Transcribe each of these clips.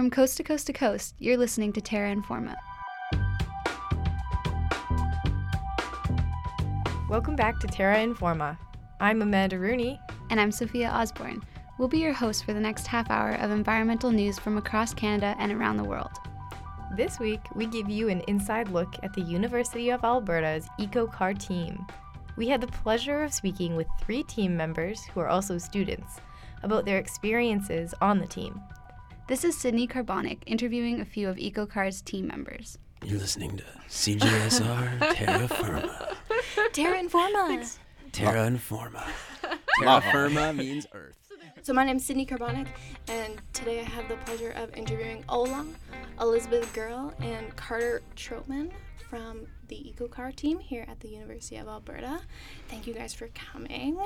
From coast to coast to coast, you're listening to Terra Informa. Welcome back to Terra Informa. I'm Amanda Rooney. And I'm Sophia Osborne. We'll be your hosts for the next half hour of environmental news from across Canada and around the world. This week, we give you an inside look at the University of Alberta's EcoCar team. We had the pleasure of speaking with three team members who are also students about their experiences on the team. This is Sydney Carbonic interviewing a few of EcoCar's team members. You're listening to CJSR Terra Firma. Terra Informa. Terra Informa. Terra Firma means Earth. So my name is Sydney Carbonic, and today I have the pleasure of interviewing Ola, Elizabeth Girl, and Carter Trotman from the EcoCar team here at the University of Alberta. Thank you guys for coming.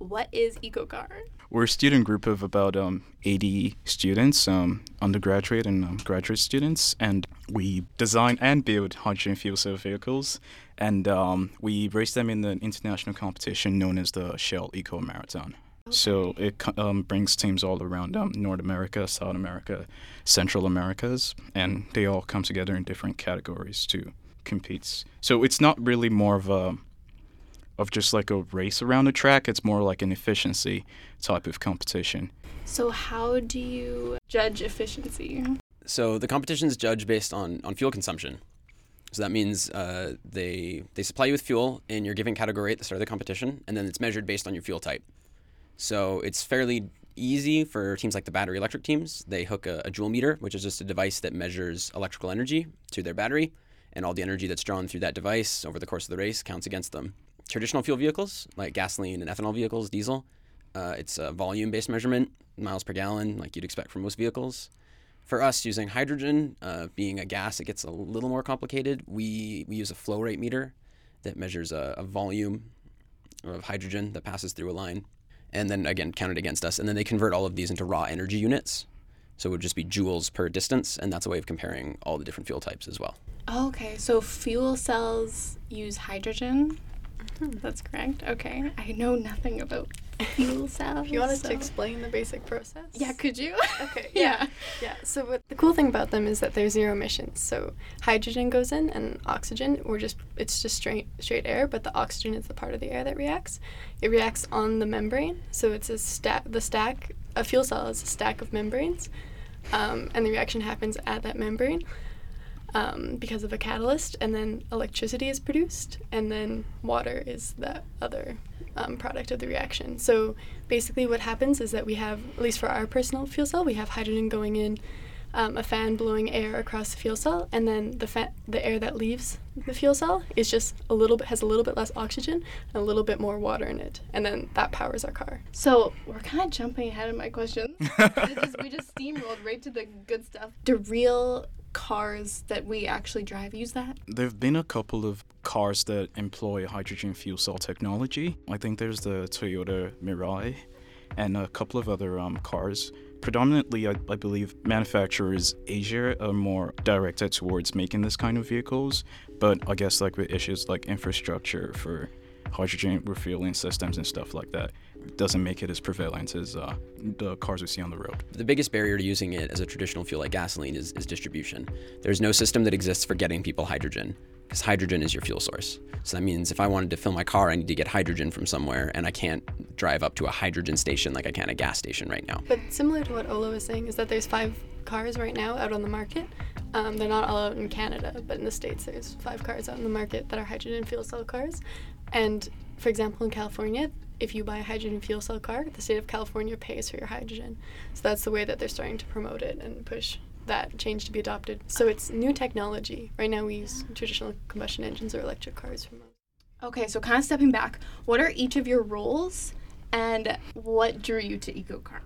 What is EcoCar? We're a student group of about um, 80 students, um, undergraduate and um, graduate students, and we design and build hydrogen fuel cell vehicles. And um, we race them in the international competition known as the Shell Eco Marathon. So it um, brings teams all around um, North America, South America, Central Americas, and they all come together in different categories to compete. So it's not really more of a of just like a race around the track. It's more like an efficiency type of competition. So how do you judge efficiency? So the competition is judged based on, on fuel consumption. So that means uh, they they supply you with fuel in your given category at the start of the competition, and then it's measured based on your fuel type. So it's fairly easy for teams like the battery electric teams. They hook a, a joule meter, which is just a device that measures electrical energy to their battery, and all the energy that's drawn through that device over the course of the race counts against them. Traditional fuel vehicles like gasoline and ethanol vehicles, diesel, uh, it's a volume-based measurement, miles per gallon, like you'd expect from most vehicles. For us, using hydrogen, uh, being a gas, it gets a little more complicated. We we use a flow rate meter that measures a, a volume of hydrogen that passes through a line, and then again counted against us. And then they convert all of these into raw energy units, so it would just be joules per distance, and that's a way of comparing all the different fuel types as well. Okay, so fuel cells use hydrogen. That's correct. Okay, I know nothing about fuel cells. If you wanted so. to explain the basic process? Yeah, could you? Okay. yeah. Yeah. So what the cool thing about them is that they're zero emissions. So hydrogen goes in and oxygen or just it's just straight straight air, but the oxygen is the part of the air that reacts. It reacts on the membrane. So it's a stack the stack a fuel cell is a stack of membranes. Um, and the reaction happens at that membrane. Um, because of a catalyst, and then electricity is produced, and then water is the other um, product of the reaction. So basically, what happens is that we have, at least for our personal fuel cell, we have hydrogen going in, um, a fan blowing air across the fuel cell, and then the fa- the air that leaves the fuel cell is just a little bit has a little bit less oxygen and a little bit more water in it, and then that powers our car. So we're kind of jumping ahead of my questions. we just steamrolled right to the good stuff. The real cars that we actually drive use that? There have been a couple of cars that employ hydrogen fuel cell technology. I think there's the Toyota Mirai and a couple of other um, cars. Predominantly, I, I, believe manufacturers Asia are more directed towards making this kind of vehicles, but I guess like with issues like infrastructure for hydrogen refueling systems and stuff like that, doesn't make it as prevalent as uh, the cars we see on the road. The biggest barrier to using it as a traditional fuel like gasoline is, is distribution. There's no system that exists for getting people hydrogen because hydrogen is your fuel source. So that means if I wanted to fill my car, I need to get hydrogen from somewhere, and I can't drive up to a hydrogen station like I can a gas station right now. But similar to what Ola was saying, is that there's five cars right now out on the market. Um, they're not all out in Canada, but in the States, there's five cars out in the market that are hydrogen fuel cell cars. And for example, in California, if you buy a hydrogen fuel cell car, the state of California pays for your hydrogen. So that's the way that they're starting to promote it and push that change to be adopted. So it's new technology. Right now we use traditional combustion engines or electric cars for most. Okay, so kind of stepping back, what are each of your roles and what drew you to EcoCar?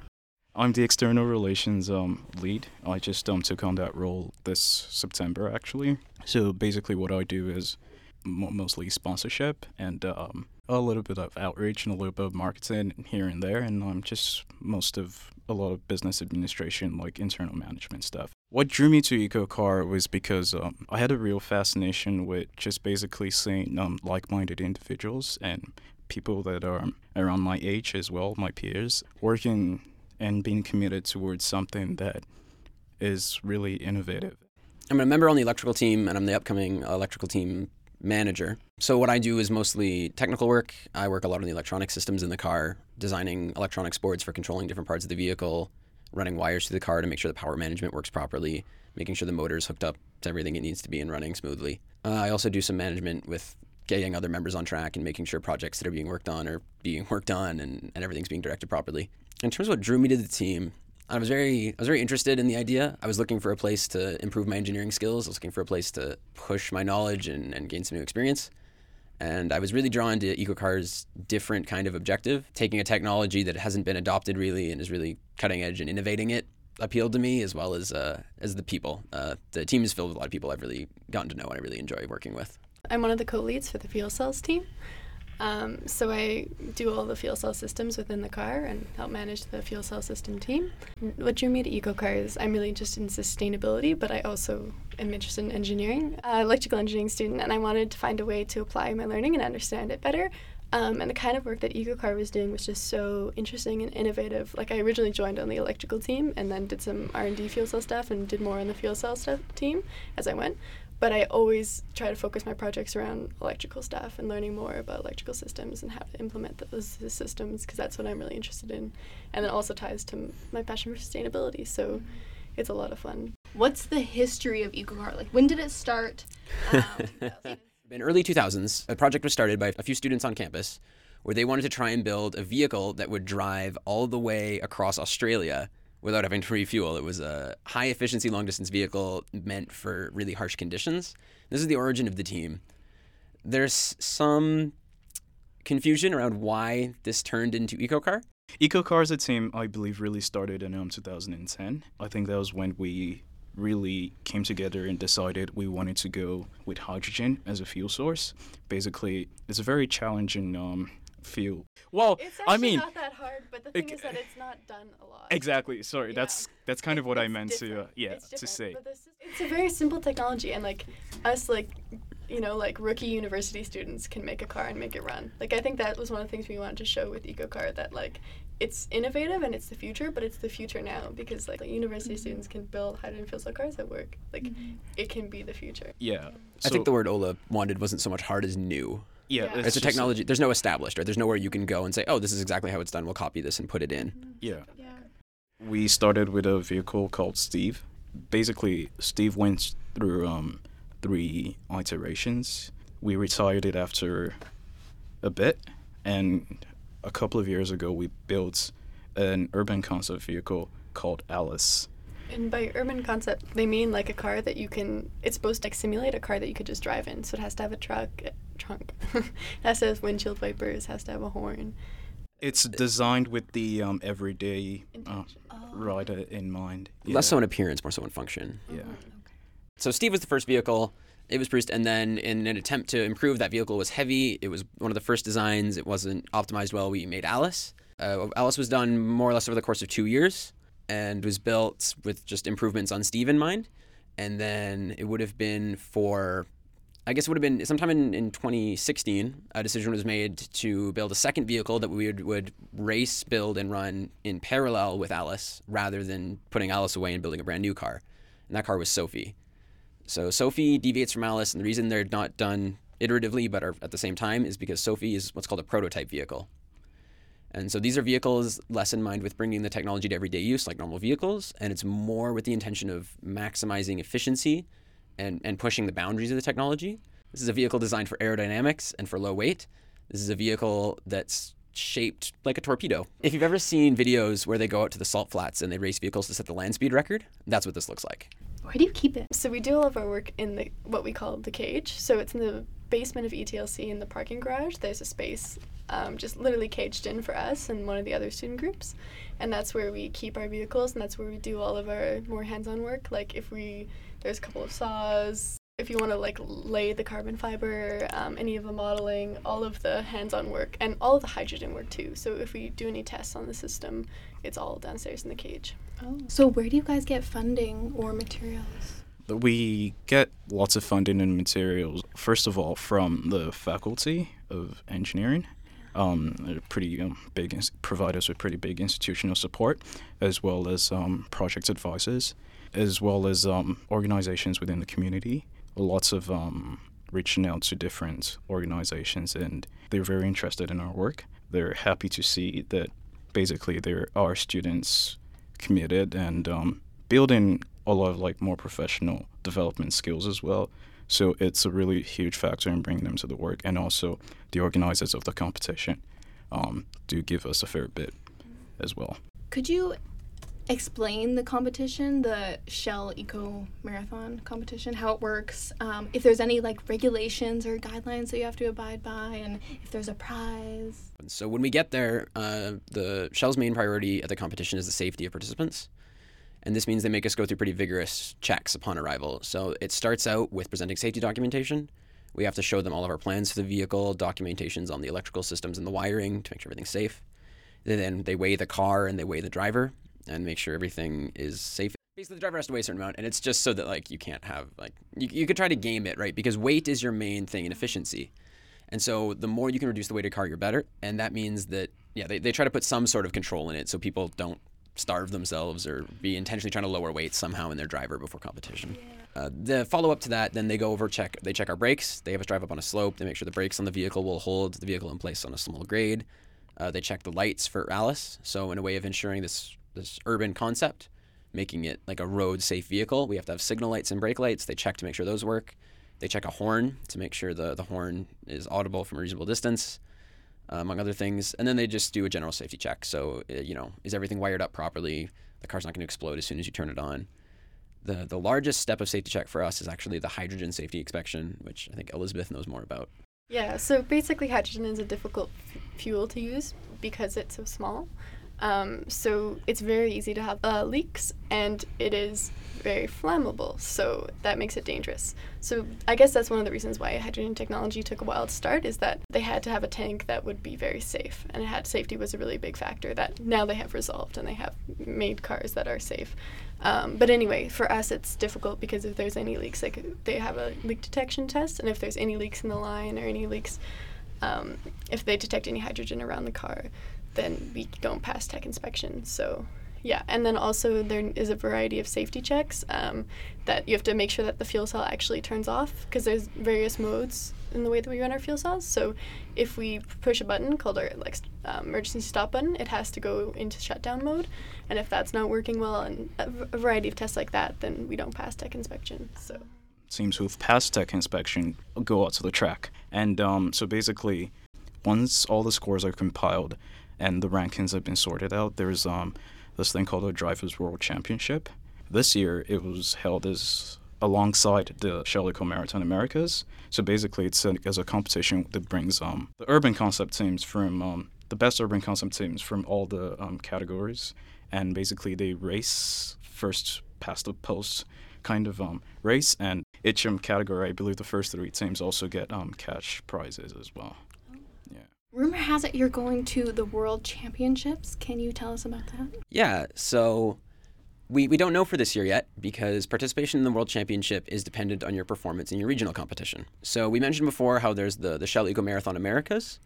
I'm the external relations um, lead. I just um, took on that role this September, actually. So basically, what I do is mostly sponsorship and um, a little bit of outreach and a little bit of marketing here and there, and I'm just most of a lot of business administration, like internal management stuff. What drew me to EcoCar was because um, I had a real fascination with just basically seeing um, like-minded individuals and people that are around my age as well, my peers, working and being committed towards something that is really innovative. I'm a member on the electrical team, and I'm the upcoming electrical team manager. So what I do is mostly technical work. I work a lot on the electronic systems in the car, designing electronics boards for controlling different parts of the vehicle, running wires through the car to make sure the power management works properly, making sure the motor is hooked up to everything it needs to be and running smoothly. Uh, I also do some management with getting other members on track and making sure projects that are being worked on are being worked on and, and everything's being directed properly. In terms of what drew me to the team, I was very I was very interested in the idea. I was looking for a place to improve my engineering skills. I was looking for a place to push my knowledge and, and gain some new experience. And I was really drawn to EcoCar's different kind of objective, taking a technology that hasn't been adopted really and is really cutting edge and innovating it appealed to me as well as uh, as the people. Uh, the team is filled with a lot of people I've really gotten to know and I really enjoy working with. I'm one of the co-leads for the fuel cells team. Um, so I do all the fuel cell systems within the car and help manage the fuel cell system team. What drew me to EcoCar is I'm really interested in sustainability, but I also am interested in engineering, uh, electrical engineering student, and I wanted to find a way to apply my learning and understand it better. Um, and the kind of work that EcoCar was doing was just so interesting and innovative. Like I originally joined on the electrical team and then did some R&D fuel cell stuff and did more on the fuel cell stuff team as I went but I always try to focus my projects around electrical stuff and learning more about electrical systems and how to implement those systems because that's what I'm really interested in. And it also ties to my passion for sustainability. So it's a lot of fun. What's the history of EcoCar? Like, when did it start? Um, In early 2000s, a project was started by a few students on campus where they wanted to try and build a vehicle that would drive all the way across Australia without having to refuel. It was a high efficiency long distance vehicle meant for really harsh conditions. This is the origin of the team. There's some confusion around why this turned into EcoCar. EcoCar is a team, I believe, really started in um, 2010. I think that was when we really came together and decided we wanted to go with hydrogen as a fuel source. Basically, it's a very challenging um, fuel. Well, It's I mean, not that hard, but the thing it- is that it's not done a lot. exactly. Sorry, Yeah. that's that's kind of what I It's meant to uh, yeah It's to say. but this is- it's a very simple technology, and like us, like you know, like rookie university students can make a car and make it run. Like I think that was one of the things we wanted to show with EcoCar that like it's innovative and it's the future, but it's the future now because like university students can build hydrogen fuel cell cars that work. Like it can be the future. Yeah. I think the word Ola wanted wasn't so much hard as new. Yeah, Yeah. It's, a just technology. There's no established, or there's nowhere you can go and say, "Oh, this is exactly how it's done. We'll copy this and put it in." yeah. Yeah. We started with a vehicle called Steve. Basically, Steve went through um, three iterations. We retired it after a bit, and a couple of years ago, we built an urban concept vehicle called Alice. And by urban concept, they mean like a car that you can. It's supposed to like simulate a car that you could just drive in. So it has to have a truck, trunk. it has to have windshield wipers. Has to have a horn. It's designed with the um, everyday uh, Intention. rider in mind. Less so in appearance, more so in function. Yeah. So Steve was the first vehicle. It was produced, and then in an attempt to improve, that vehicle was heavy. It was one of the first designs. It wasn't optimized well. We made Alice. Uh, Alice was done more or less over the course of two years, and was built with just improvements on Steve in mind. And then it would have been for, I guess it would have been sometime in, in 2016. A decision was made to build a second vehicle that we would, would race, build, and run in parallel with Alice, rather than putting Alice away and building a brand new car. And that car was Sophie. So Sophie deviates from Alice, and the reason they're not done iteratively but are at the same time is because Sophie is what's called a prototype vehicle. And so these are vehicles less in mind with bringing the technology to everyday use like normal vehicles, and it's more with the intention of maximizing efficiency and, and pushing the boundaries of the technology. This is a vehicle designed for aerodynamics and for low weight. This is a vehicle that's shaped like a torpedo. If you've ever seen videos where they go out to the salt flats and they race vehicles to set the land speed record, that's what this looks like. Where do you keep it? So we do all of our work in the what we call the cage. So it's in the basement of ETLC in the parking garage. There's a space um, just literally caged in for us and one of the other student groups, and that's where we keep our vehicles and that's where we do all of our more hands-on work. Like if we there's a couple of saws. If you want to like lay the carbon fiber, um, any of the modeling, all of the hands-on work, and all of the hydrogen work too. So if we do any tests on the system, it's all downstairs in the cage. Oh. So where do you guys get funding or materials? We get lots of funding and materials, first of all, from the faculty of engineering. Um, pretty um, big, provide us with pretty big institutional support, as well as um, project advisors. as well as um, organizations within the community. Lots of um, reaching out to different organizations, and they're very interested in our work. They're happy to see that basically there are students committed and um, building a lot of like more professional development skills as well. So it's a really huge factor in bringing them to the work, and also the organizers of the competition um, do give us a fair bit as well. Could you explain the competition, the Shell Eco Marathon competition, how it works, um, if there's any like regulations or guidelines that you have to abide by, and if there's a prize? So when we get there, uh, the Shell's main priority at the competition is the safety of participants. And this means they make us go through pretty vigorous checks upon arrival. So it starts out with presenting safety documentation. We have to show them all of our plans for the vehicle, documentations on the electrical systems and the wiring to make sure everything's safe. Then they weigh the car and they weigh the driver and make sure everything is safe. Basically, the driver has to weigh a certain amount, and it's just so that like you can't have like you, you could try to game it right because weight is your main thing in efficiency. And so the more you can reduce the weight of car, you're better. And that means that yeah, they, they try to put some sort of control in it so people don't starve themselves or be intentionally trying to lower weight somehow in their driver before competition. Uh, the follow up to that, then they go over check. They check our brakes. They have us drive up on a slope. They make sure the brakes on the vehicle will hold the vehicle in place on a small grade. Uh, they check the lights for ALICE. So in a way of ensuring this this urban concept, making it like a road safe vehicle, we have to have signal lights and brake lights. They check to make sure those work. They check a horn to make sure the the horn is audible from a reasonable distance among other things. And then they just do a general safety check. So, uh, you know, is everything wired up properly? The car's not going to explode as soon as you turn it on. The, the largest step of safety check for us is actually the hydrogen safety inspection, which I think Elizabeth knows more about. Yeah, so basically, hydrogen is a difficult f- fuel to use because it's so small. Um, so it's very easy to have uh, leaks, and it is very flammable. So that makes it dangerous. So I guess that's one of the reasons why hydrogen technology took a while to start is that they had to have a tank that would be very safe, and it had safety was a really big factor that now they have resolved, and they have made cars that are safe. Um, but anyway, for us, it's difficult because if there's any leaks, like they have a leak detection test, and if there's any leaks in the line or any leaks, um, if they detect any hydrogen around the car, then we don't pass tech inspection. So, yeah, and then also there is a variety of safety checks um, that you have to make sure that the fuel cell actually turns off because there's various modes in the way that we run our fuel cells. So, if we push a button called our like um, emergency stop button, it has to go into shutdown mode, and if that's not working well and a, variety of tests like that, then we don't pass tech inspection. So. Seems who've passed tech inspection go out to the track, and um, so basically, once all the scores are compiled and the rankings have been sorted out, there's um, this thing called the Drivers World Championship. This year, it was held as alongside the Shell Eco Marathon Americas. So basically, it's a, as a competition that brings um, the urban concept teams from um, the best urban concept teams from all the um, categories, and basically they race first past the post kind of um, race, and each um, category, I believe the first three teams also get um, cash prizes as well. Rumor has it you're going to the World Championships. Can you tell us about that? Yeah, so we, we don't know for this year yet because participation in the World Championship is dependent on your performance in your regional competition. So we mentioned before how there's the, the Shell Eco Marathon Americas.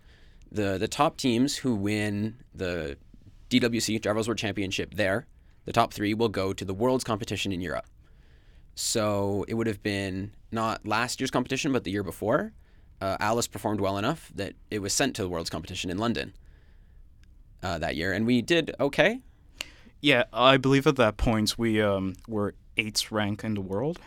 The, the top teams who win the DWC, Drivers World Championship there, the top three will go to the World's competition in Europe. So it would have been not last year's competition, but the year before. Uh, Alice performed well enough that it was sent to the World's competition in London uh, that year, and we did okay. Yeah, I believe at that point we um, were eighth rank in the world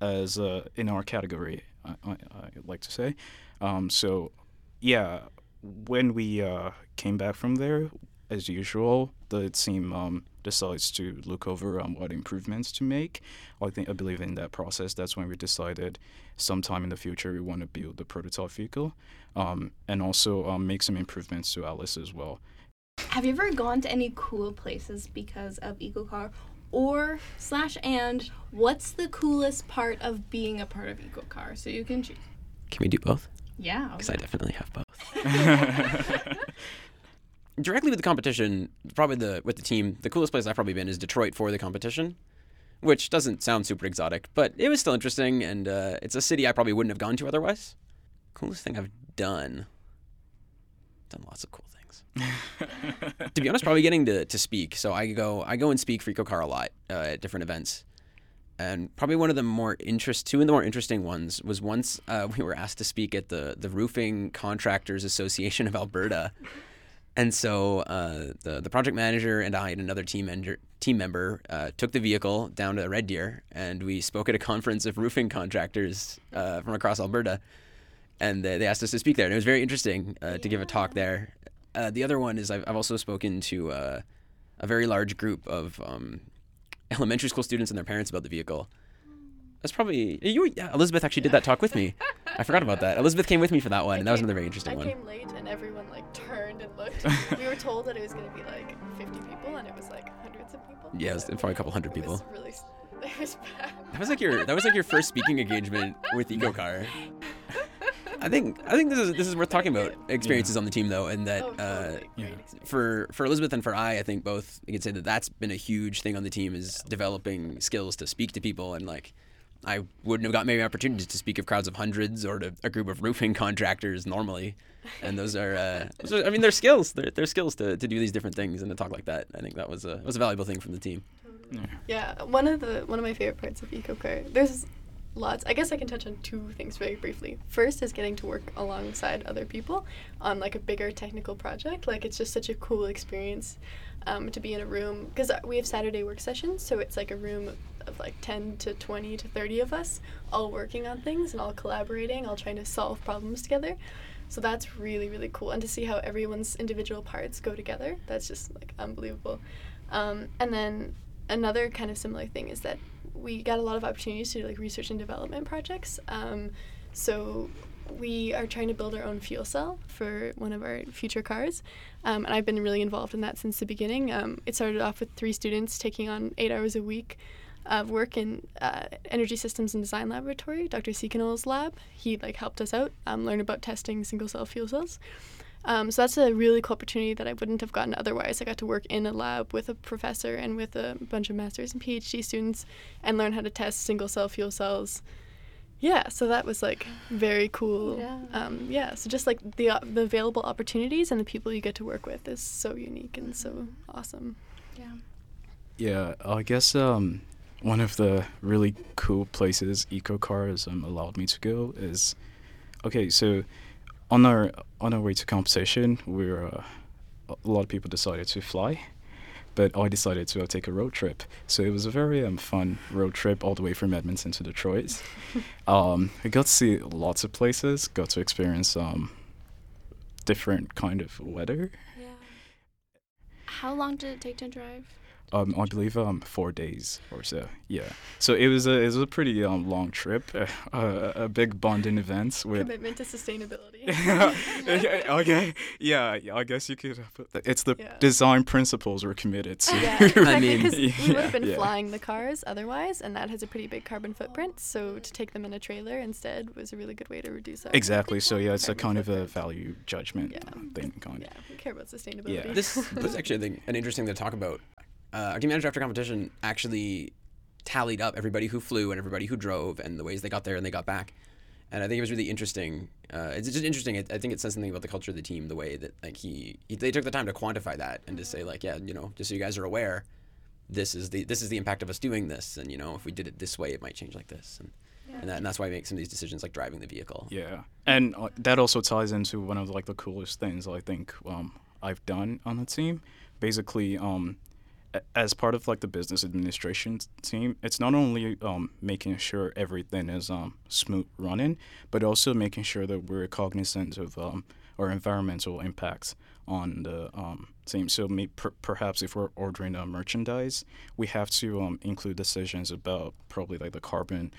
as uh, in our category. I, I, I like to say. Um, so, yeah, when we uh, came back from there, as usual, the team um, decides to look over um, what improvements to make. I think I believe in that process. That's when we decided sometime in the future we want to build the prototype vehicle, um, and also um, make some improvements to Alice as well. Have you ever gone to any cool places because of EcoCar? Or slash and what's the coolest part of being a part of EcoCar? So you can choose. Can we do both? Yeah. Because I definitely have both. Directly with the competition, probably the with the team, the coolest place I've probably been is Detroit for the competition, which doesn't sound super exotic, but it was still interesting, and uh, it's a city I probably wouldn't have gone to otherwise. Coolest thing I've done. Done lots of cool things. to be honest, probably getting to, to speak. So I go I go and speak for EcoCar a lot uh, at different events. And probably one of the more interest, two of the more interesting ones was once uh, we were asked to speak at the the Roofing Contractors Association of Alberta, and so uh, the the project manager and I and another team team member uh, took the vehicle down to Red Deer, and we spoke at a conference of roofing contractors uh, from across Alberta, and they, they asked us to speak there, and it was very interesting uh, to give a talk there. Uh, the other one is I've, I've also spoken to uh, a very large group of um, elementary school students and their parents about the vehicle. That's probably you. Yeah, Elizabeth actually did that talk with me. I forgot about that. Elizabeth came with me for that one, and that was another very interesting I one. came late and everyone like turned and looked. we were told that it was gonna be like 50 people and it was like hundreds of people. Yeah, it was probably a couple hundred it was people. really, it was bad. That was like your that was like your first speaking engagement with EcoCar. I think I think this is this is worth talking about experiences on the team though, and that Oh, uh, yeah. For for Elizabeth and for I, I think both you could say that that's been a huge thing on the team is developing skills to speak to people and like I wouldn't have got maybe opportunities to speak of crowds of hundreds or to a group of roofing contractors normally, and those are, uh, those are I mean they're skills they're, they're skills to, to do these different things and to talk like that. I think that was a was a valuable thing from the team. Yeah, one of the one of my favorite parts of EcoCar. There's lots. I guess I can touch on two things very briefly. First is getting to work alongside other people on like a bigger technical project. Like it's just such a cool experience um, to be in a room because we have Saturday work sessions, so it's like a room of like 10 to 20 to 30 of us all working on things and all collaborating, all trying to solve problems together. So that's really really cool, and to see how everyone's individual parts go together, that's just like unbelievable. Um, and then another kind of similar thing is that we got a lot of opportunities to do like research and development projects. Um, so we are trying to build our own fuel cell for one of our future cars, um, and I've been really involved in that since the beginning. Um, it started off with three students taking on eight hours a week of work in uh, energy systems and design laboratory, Dr. Secanell's lab. He like helped us out um, learn about testing single cell fuel cells. Um, so that's a really cool opportunity that I wouldn't have gotten otherwise. I got to work in a lab with a professor and with a bunch of masters and PhD students and learn how to test single cell fuel cells. Yeah, so that was like very cool. Yeah. Um, yeah, so just like the uh, the available opportunities and the people you get to work with is so unique and so awesome. Yeah. Yeah, I guess um, one of the really cool places EcoCar has um, allowed me to go is okay. So on our on our way to competition, we're uh, a lot of people decided to fly, but I decided to uh, take a road trip. So it was a very um, fun road trip all the way from Edmonton to Detroit. um, I got to see lots of places, got to experience um, different kind of weather. Yeah. How long did it take to drive? Um, I believe um four days or so. Yeah. So it was a it was a pretty um long trip, uh, uh, a big bonding event with. Commitment to sustainability. okay, okay. Yeah, yeah, I guess you could. uh, put that- It's the Yeah. design principles we're committed to. Yeah, I mean- 'cause we would have been yeah. flying the cars otherwise, and that has a pretty big carbon footprint. So to take them in a trailer instead was a really good way to reduce that. Exactly. So yeah, it's a Carbon kind of a value judgment Yeah. thing, kind Yeah, we care about sustainability. Yeah. This was actually I think, an interesting thing to talk about. Uh, our team manager after competition actually tallied up everybody who flew and everybody who drove and the ways they got there and they got back. And I think it was really interesting. Uh, it's just interesting. I I think it says something about the culture of the team, the way that like he, he they took the time to quantify that and to say like, yeah, you know, just so you guys are aware, this is the this is the impact of us doing this, and you know, if we did it this way, it might change like this, and and, that, and that's why we make some of these decisions like driving the vehicle. Yeah, and uh, that also ties into one of like the coolest things I think um, I've done on the team. Basically, um, as part of like the business administration team, it's not only um, making sure everything is um, smooth running, but also making sure that we're cognizant of um, our environmental impacts on the um, team. So may- per- perhaps if we're ordering uh, merchandise, we have to um, include decisions about probably like the carbon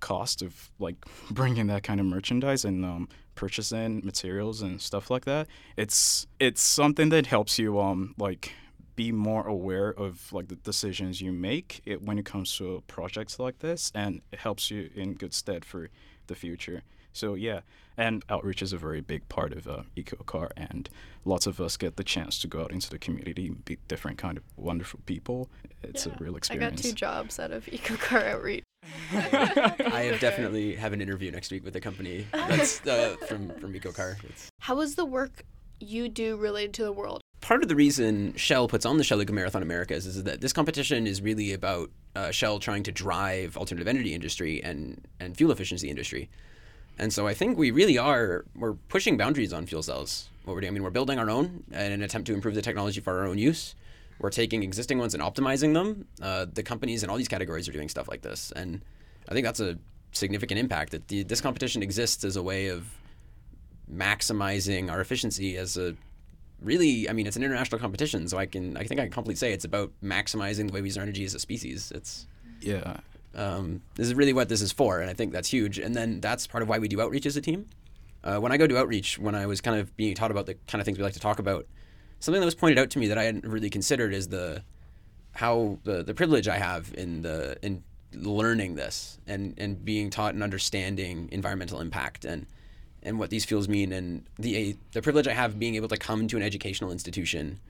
cost of like bringing that kind of merchandise and um, purchasing materials and stuff like that. It's it's something that helps you um like be more aware of like the decisions you make it, when it comes to projects like this, and it helps you in good stead for the future. So yeah, and outreach is a very big part of uh, EcoCar, and lots of us get the chance to go out into the community, meet different kind of wonderful people. It's Yeah. a real experience. I experience. got two jobs out of EcoCar outreach. I have definitely have an interview next week with a company that's uh, from from EcoCar. It's How is the work you do related to the world? Part of the reason Shell puts on the Shell Eco Marathon Americas is that this competition is really about uh, Shell trying to drive alternative energy industry and and fuel efficiency industry. And so I think we really are we're pushing boundaries on fuel cells. What we're doing, I mean, we're building our own in an attempt to improve the technology for our own use. We're taking existing ones and optimizing them. Uh, the companies in all these categories are doing stuff like this, and I think that's a significant impact. That the, this competition exists as a way of maximizing our efficiency as a really, I mean, it's an international competition, so I can, I think I can completely say it's about maximizing the way we use our energy as a species. It's Yeah. um, this is really what this is for, and I think that's huge. And then that's part of why we do outreach as a team. Uh, when I go to outreach, when I was kind of being taught about the kind of things we like to talk about, something that was pointed out to me that I hadn't really considered is the how the, the privilege I have in the in learning this and and being taught and understanding environmental impact and and what these fuels mean and the the privilege I have being able to come to an educational institution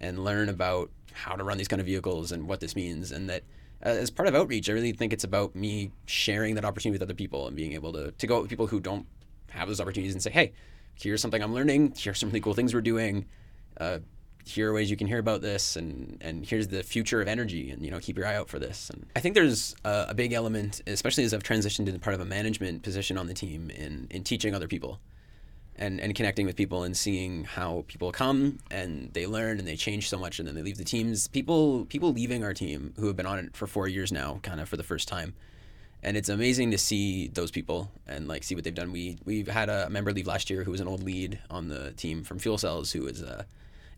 and learn about how to run these kind of vehicles and what this means and that uh, as part of outreach I really think it's about me sharing that opportunity with other people and being able to to go out with people who don't have those opportunities and say hey here's something I'm learning. Here's some really cool things we're doing. Uh, here are ways you can hear about this and and here's the future of energy and you know keep your eye out for this. And i think there's a, a big element especially as i've transitioned into part of a management position on the team in in teaching other people and and connecting with people and seeing how people come and they learn and they change so much and then they leave the teams. People people leaving our team who have been on it for four years now kind of for the first time. And it's amazing to see those people and like see what they've done. We we've had a member leave last year who was an old lead on the team from fuel cells who was uh,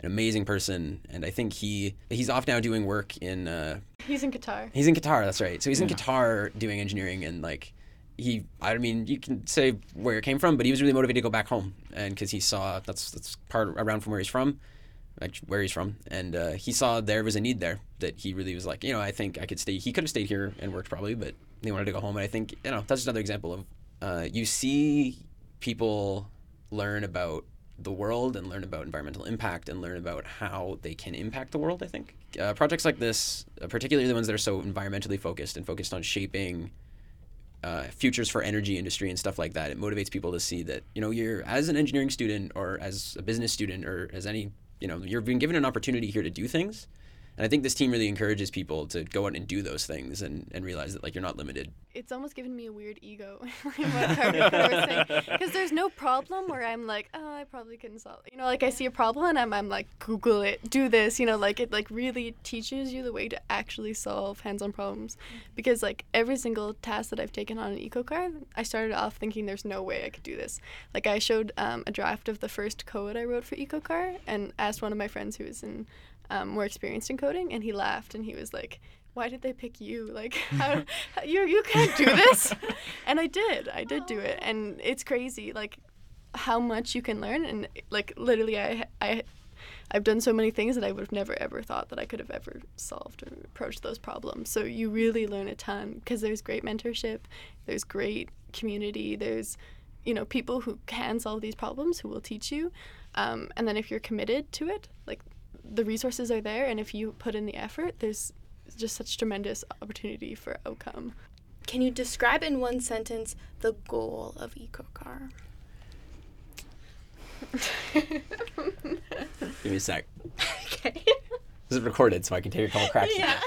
an amazing person, and I think he he's off now doing work in. Uh, He's in Qatar. he's in Qatar. That's right. So he's in Yeah. Qatar doing engineering, and like he, I mean, you can say where it came from, but he was really motivated to go back home, and because he saw that's that's part around from where he's from, like where he's from, and uh, he saw there was a need there that he really was like, you know, I think I could stay. He could have stayed here and worked probably, but he wanted to go home, and I think you know that's just another example of uh, you see people learn about the world and learn about environmental impact and learn about how they can impact the world. I think uh, projects like this, uh, particularly the ones that are so environmentally focused and focused on shaping uh, futures for energy industry and stuff like that, it motivates people to see that you know you're as an engineering student or as a business student or as any you know you're being given an opportunity here to do things. And I think this team really encourages people to go out and do those things and, and realize that like you're not limited. It's almost given me a weird ego, like what Carter was saying, because there's no problem where I'm like, oh, I probably couldn't solve. it. You know, like I see a problem and I'm, I'm like, Google it, do this. You know, like it like really teaches you the way to actually solve hands-on problems, because like every single task that I've taken on an EcoCar, I started off thinking there's no way I could do this. Like I showed um, a draft of the first code I wrote for EcoCar and asked one of my friends who was in um, more experienced in coding, and he laughed and he was like, "Why did they pick you? Like, how, how- you you can't do this?" and I did. I did do it, and it's crazy, like how much you can learn. And like literally, I I I've done so many things that I would have never ever thought that I could have ever solved or approached those problems. So you really learn a ton because there's great mentorship, there's great community, there's you know people who can solve these problems who will teach you, um, and then if you're committed to it, like the resources are there, and if you put in the effort, there's just such tremendous opportunity for outcome. Can you describe in one sentence the goal of EcoCar? Give me a sec. okay. This is recorded, so I can take a couple cracks. yeah.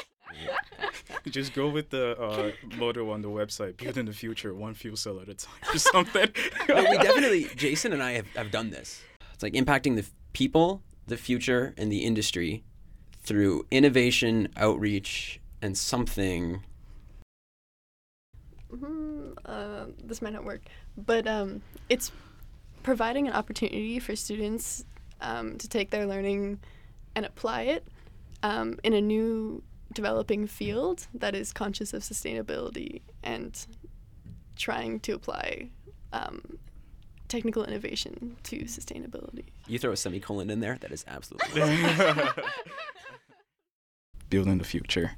Just go with the uh, motto on the website, "Build in the future one fuel cell at a time or something. No, we definitely, Jason and I have, have done this. It's like impacting the f- people, the future, and the industry through innovation, outreach, and something. Mhm, uh, this might not work, but um, it's providing an opportunity for students um, to take their learning and apply it um, in a new developing field that is conscious of sustainability and trying to apply um, technical innovation to sustainability. You throw a semicolon in there, that is absolutely. building the future.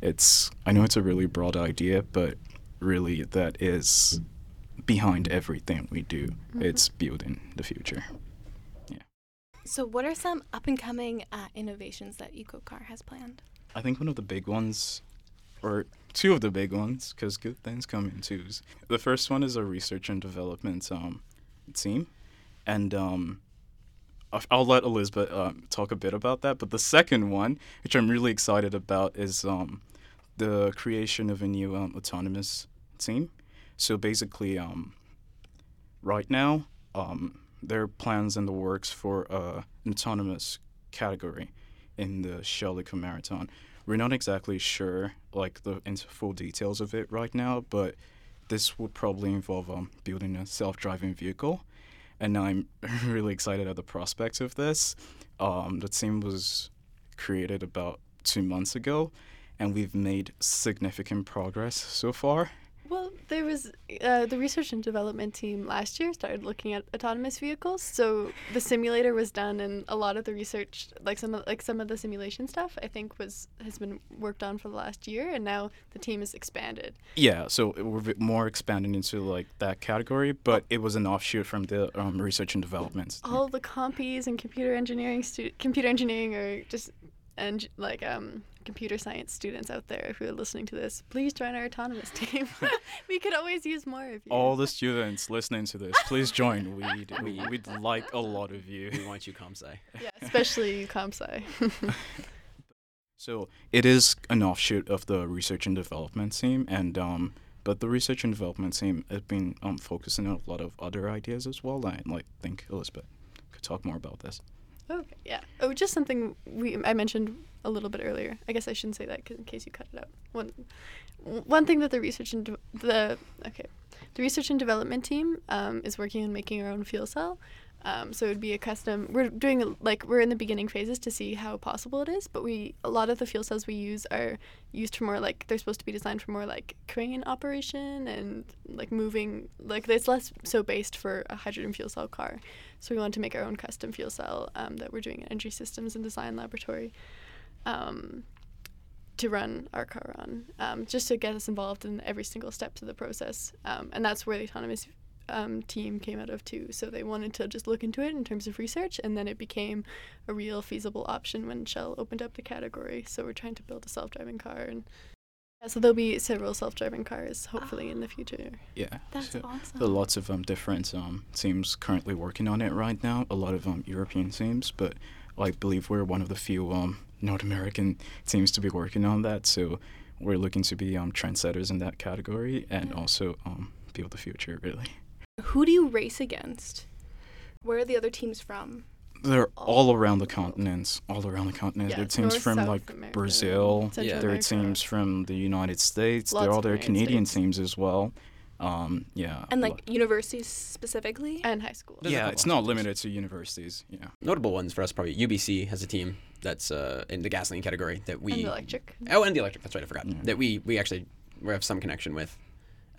It's I know it's a really broad idea, but really that is behind everything we do. It's building the future. Yeah. So, what are some up and coming uh, innovations that EcoCar has planned? I think one of the big ones, or two of the big ones, because good things come in twos. The first one is a research and development um, team, and um, I'll- let Elizabeth um, talk a bit about that. But the second one, which I'm really excited about, is um, the creation of a new um, autonomous team. So basically, um, right now, um, there are plans in the works for uh, an autonomous category in the Shell Eco Marathon. We're not exactly sure like the full details of it right now, but this would probably involve um, building a self-driving vehicle, and I'm really excited at the prospects of this. Um, the team was created about two months ago, and we've made significant progress so far. There was uh, the research and development team last year started looking at autonomous vehicles. So the simulator was done, and a lot of the research, like some of like some of the simulation stuff, I think was has been worked on for the last year, and now the team is expanded. Yeah, so we're more expanding into like that category, but it was an offshoot from the um, research and development. All the compies and computer engineering stu- computer engineering or just and like um computer science students out there who are listening to this, please join our autonomous team. we could always use more of you. All the students listening to this, please join. We'd, we, we'd like a lot of you. We want you, ComSci. yeah, especially you, ComSci. So it is an offshoot of the research and development team, and um, but the research and development team has been um, focusing on a lot of other ideas as well. I like think Elizabeth could talk more about this. Okay, yeah. Oh, just something we I mentioned a little bit earlier. I guess I shouldn't say that 'cause in case you cut it out. One, one thing that the research and de- the okay, the research and development team um, is working on making our own fuel cell. Um, so it would be a custom. We're doing like we're in the beginning phases to see how possible it is, but we a lot of the fuel cells we use are used for more like they're supposed to be designed for more like crane operation and like moving like it's less so based for a hydrogen fuel cell car. So we wanted to make our own custom fuel cell um, that we're doing at Energy Systems and Design Laboratory um, to run our car on, um, just to get us involved in every single step to the process. Um, and that's where the autonomous um, team came out of too. So they wanted to just look into it in terms of research, and then it became a real feasible option when Shell opened up the category. So we're trying to build a self-driving car, and yeah, so there'll be several self-driving cars hopefully in the future. Yeah, That's so awesome. there are lots of um, different um, teams currently working on it right now. A lot of um, European teams, but I believe we're one of the few um, North American teams to be working on that. So we're looking to be um, trendsetters in that category and Yeah. also um, build the future. Really, Who do you race against? Where are the other teams from? they're all around the continents. All around the continents. Yeah, there are teams North, from South like America, Brazil. Central Yeah. There are teams from the United States. Lots there are of other Canadian States. teams as well. Um, yeah. And lo- like universities specifically? and high school. There's yeah, it's not teams. limited to universities. Yeah. Notable ones for us probably UBC has a team that's uh, in the gasoline category that we and electric. Oh, and the electric. That's right. I forgot Yeah. that we we actually we have some connection with.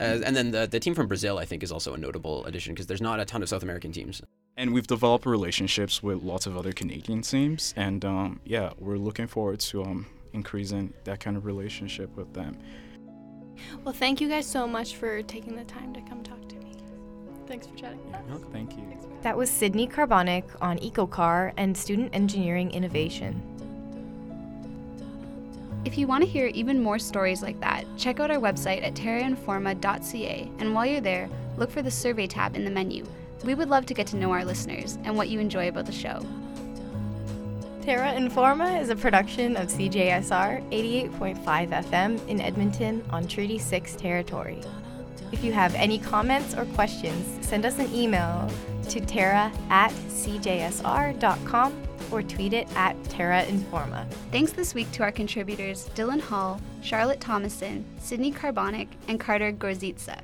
Uh, and then the the team from Brazil, I think, is also a notable addition because there's not a ton of South American teams. And we've developed relationships with lots of other Canadian teams, and um, yeah, we're looking forward to um, increasing that kind of relationship with them. Well, thank you guys so much for taking the time to come talk to me. Thanks for chatting. Thank you. That was Sydney Carbonic on EcoCar and student engineering innovation. If you want to hear even more stories like that, check out our website at terrainforma.ca, and while you're there, look for the survey tab in the menu. We would love to get to know our listeners and what you enjoy about the show. Terra Informa is a production of CJSR 88.5 FM in Edmonton on Treaty 6 territory. If you have any comments or questions, send us an email to terra at cjsr.com or tweet it at Terra Informa. Thanks this week to our contributors Dylan Hall, Charlotte Thomason, Sydney Carbonic, and Carter Gorzitsa.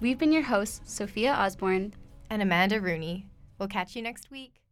We've been your hosts, Sophia Osborne, And Amanda Rooney. We'll catch you next week.